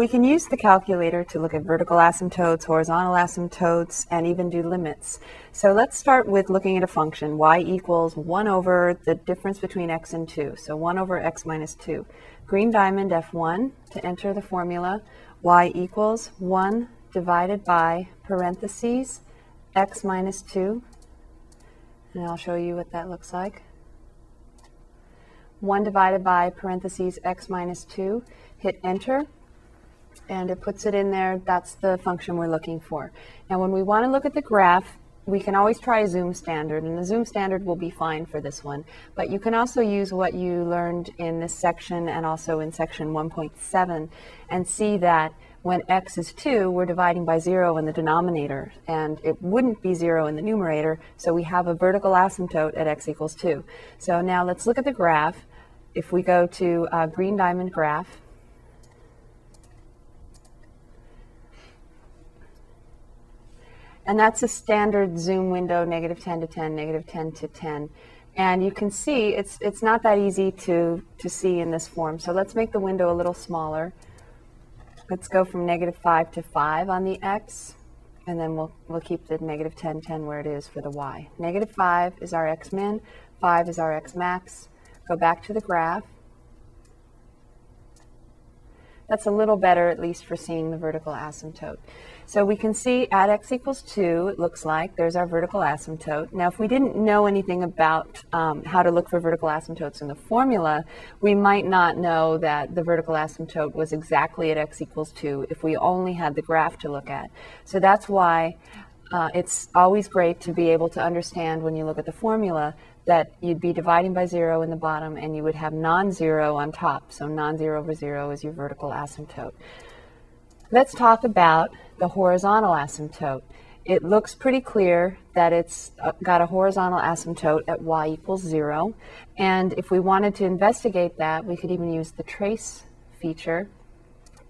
We can use the calculator to look at vertical asymptotes, horizontal asymptotes, and even do limits. So let's start with looking at a function, y equals 1 over the difference between x and 2, so 1 over x minus 2. Green diamond F1 to enter the formula, y equals 1 divided by parentheses x minus 2, and I'll show you what that looks like. 1 divided by parentheses x minus 2, hit enter, and it puts it in there. That's the function we're looking for. Now, when we want to look at the graph, we can always try a zoom standard, and the zoom standard will be fine for this one. But you can also use what you learned in this section and also in section 1.7 and see that when x is 2, we're dividing by 0 in the denominator, and it wouldn't be 0 in the numerator, so we have a vertical asymptote at x equals 2. So now let's look at the graph. If we go to uh, green diamond graph, And that's a standard zoom window, negative 10 to 10, negative 10 to 10. And you can see it's, it's not that easy to, to see in this form. So let's make the window a little smaller. Let's go from negative 5 to 5 on the x, and then we'll, we'll keep the negative 10, 10 where it is for the y. Negative 5 is our x min, 5 is our x max. Go back to the graph. That's a little better, at least for seeing the vertical asymptote. So we can see at x equals 2, it looks like, there's our vertical asymptote. Now, if we didn't know anything about um, how to look for vertical asymptotes in the formula, we might not know that the vertical asymptote was exactly at x equals 2 if we only had the graph to look at. So that's why uh, it's always great to be able to understand when you look at the formula that you'd be dividing by zero in the bottom and you would have non-zero on top. So non-zero over zero is your vertical asymptote. Let's talk about the horizontal asymptote. It looks pretty clear that it's uh, got a horizontal asymptote at y equals zero. And if we wanted to investigate that, we could even use the trace feature.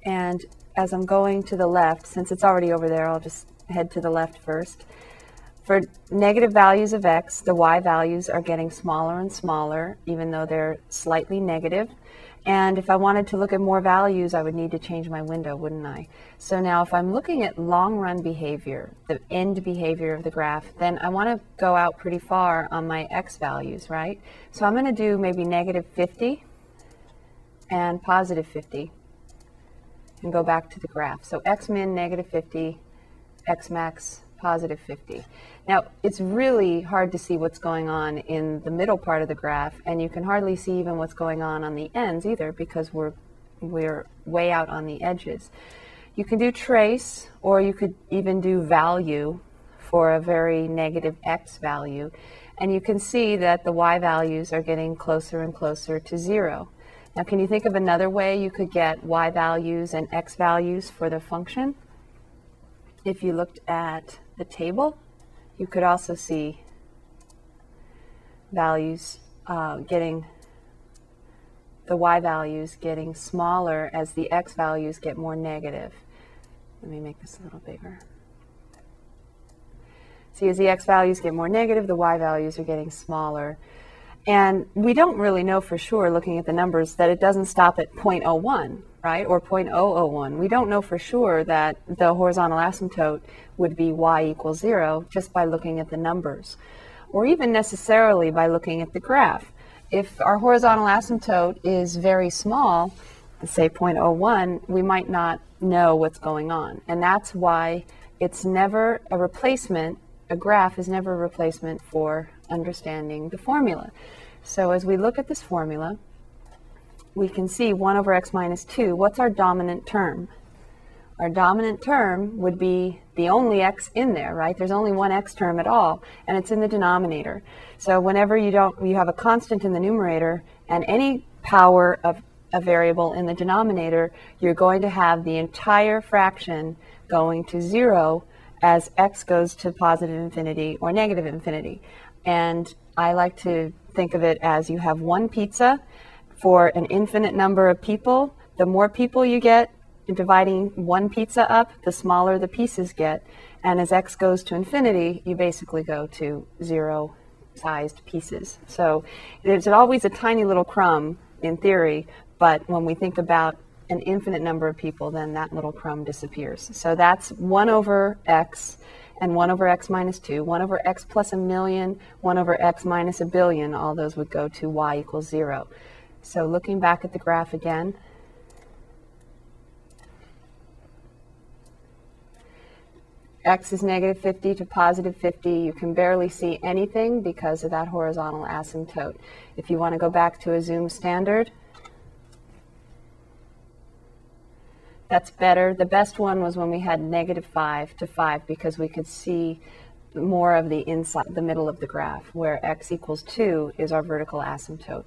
And as I'm going to the left, since it's already over there, I'll just head to the left first. For negative values of x, the y values are getting smaller and smaller, even though they're slightly negative. And if I wanted to look at more values, I would need to change my window, wouldn't I? So now if I'm looking at long run behavior, the end behavior of the graph, then I want to go out pretty far on my x values, right? So I'm going to do maybe negative 50 and positive 50 and go back to the graph. So x min negative 50, x max positive 50. Now, it's really hard to see what's going on in the middle part of the graph, and you can hardly see even what's going on on the ends either because we're, we're way out on the edges. You can do trace, or you could even do value for a very negative x value, and you can see that the y values are getting closer and closer to zero. Now, can you think of another way you could get y values and x values for the function? If you looked at the table, you could also see values uh, getting the y values getting smaller as the x values get more negative. Let me make this a little bigger. See, as the x values get more negative, the y values are getting smaller. And we don't really know for sure, looking at the numbers, that it doesn't stop at 0.01 right, or 0.001. We don't know for sure that the horizontal asymptote would be y equals zero just by looking at the numbers, or even necessarily by looking at the graph. If our horizontal asymptote is very small, say 0.01, we might not know what's going on. And that's why it's never a replacement, a graph is never a replacement for understanding the formula. So as we look at this formula, we can see 1 over x minus 2. What's our dominant term? Our dominant term would be the only x in there, right? There's only one x term at all, and it's in the denominator. So whenever you don't, you have a constant in the numerator and any power of a variable in the denominator, you're going to have the entire fraction going to zero as x goes to positive infinity or negative infinity. And I like to think of it as you have one pizza for an infinite number of people, the more people you get in dividing one pizza up, the smaller the pieces get. And as x goes to infinity, you basically go to zero sized pieces. So there's always a tiny little crumb in theory, but when we think about an infinite number of people, then that little crumb disappears. So that's 1 over x and 1 over x minus 2, 1 over x plus a million, 1 over x minus a billion, all those would go to y equals 0. So looking back at the graph again, x is negative 50 to positive 50. You can barely see anything because of that horizontal asymptote. If you want to go back to a zoom standard, that's better. The best one was when we had negative 5 to 5 because we could see more of the inside, the middle of the graph, where x equals 2 is our vertical asymptote.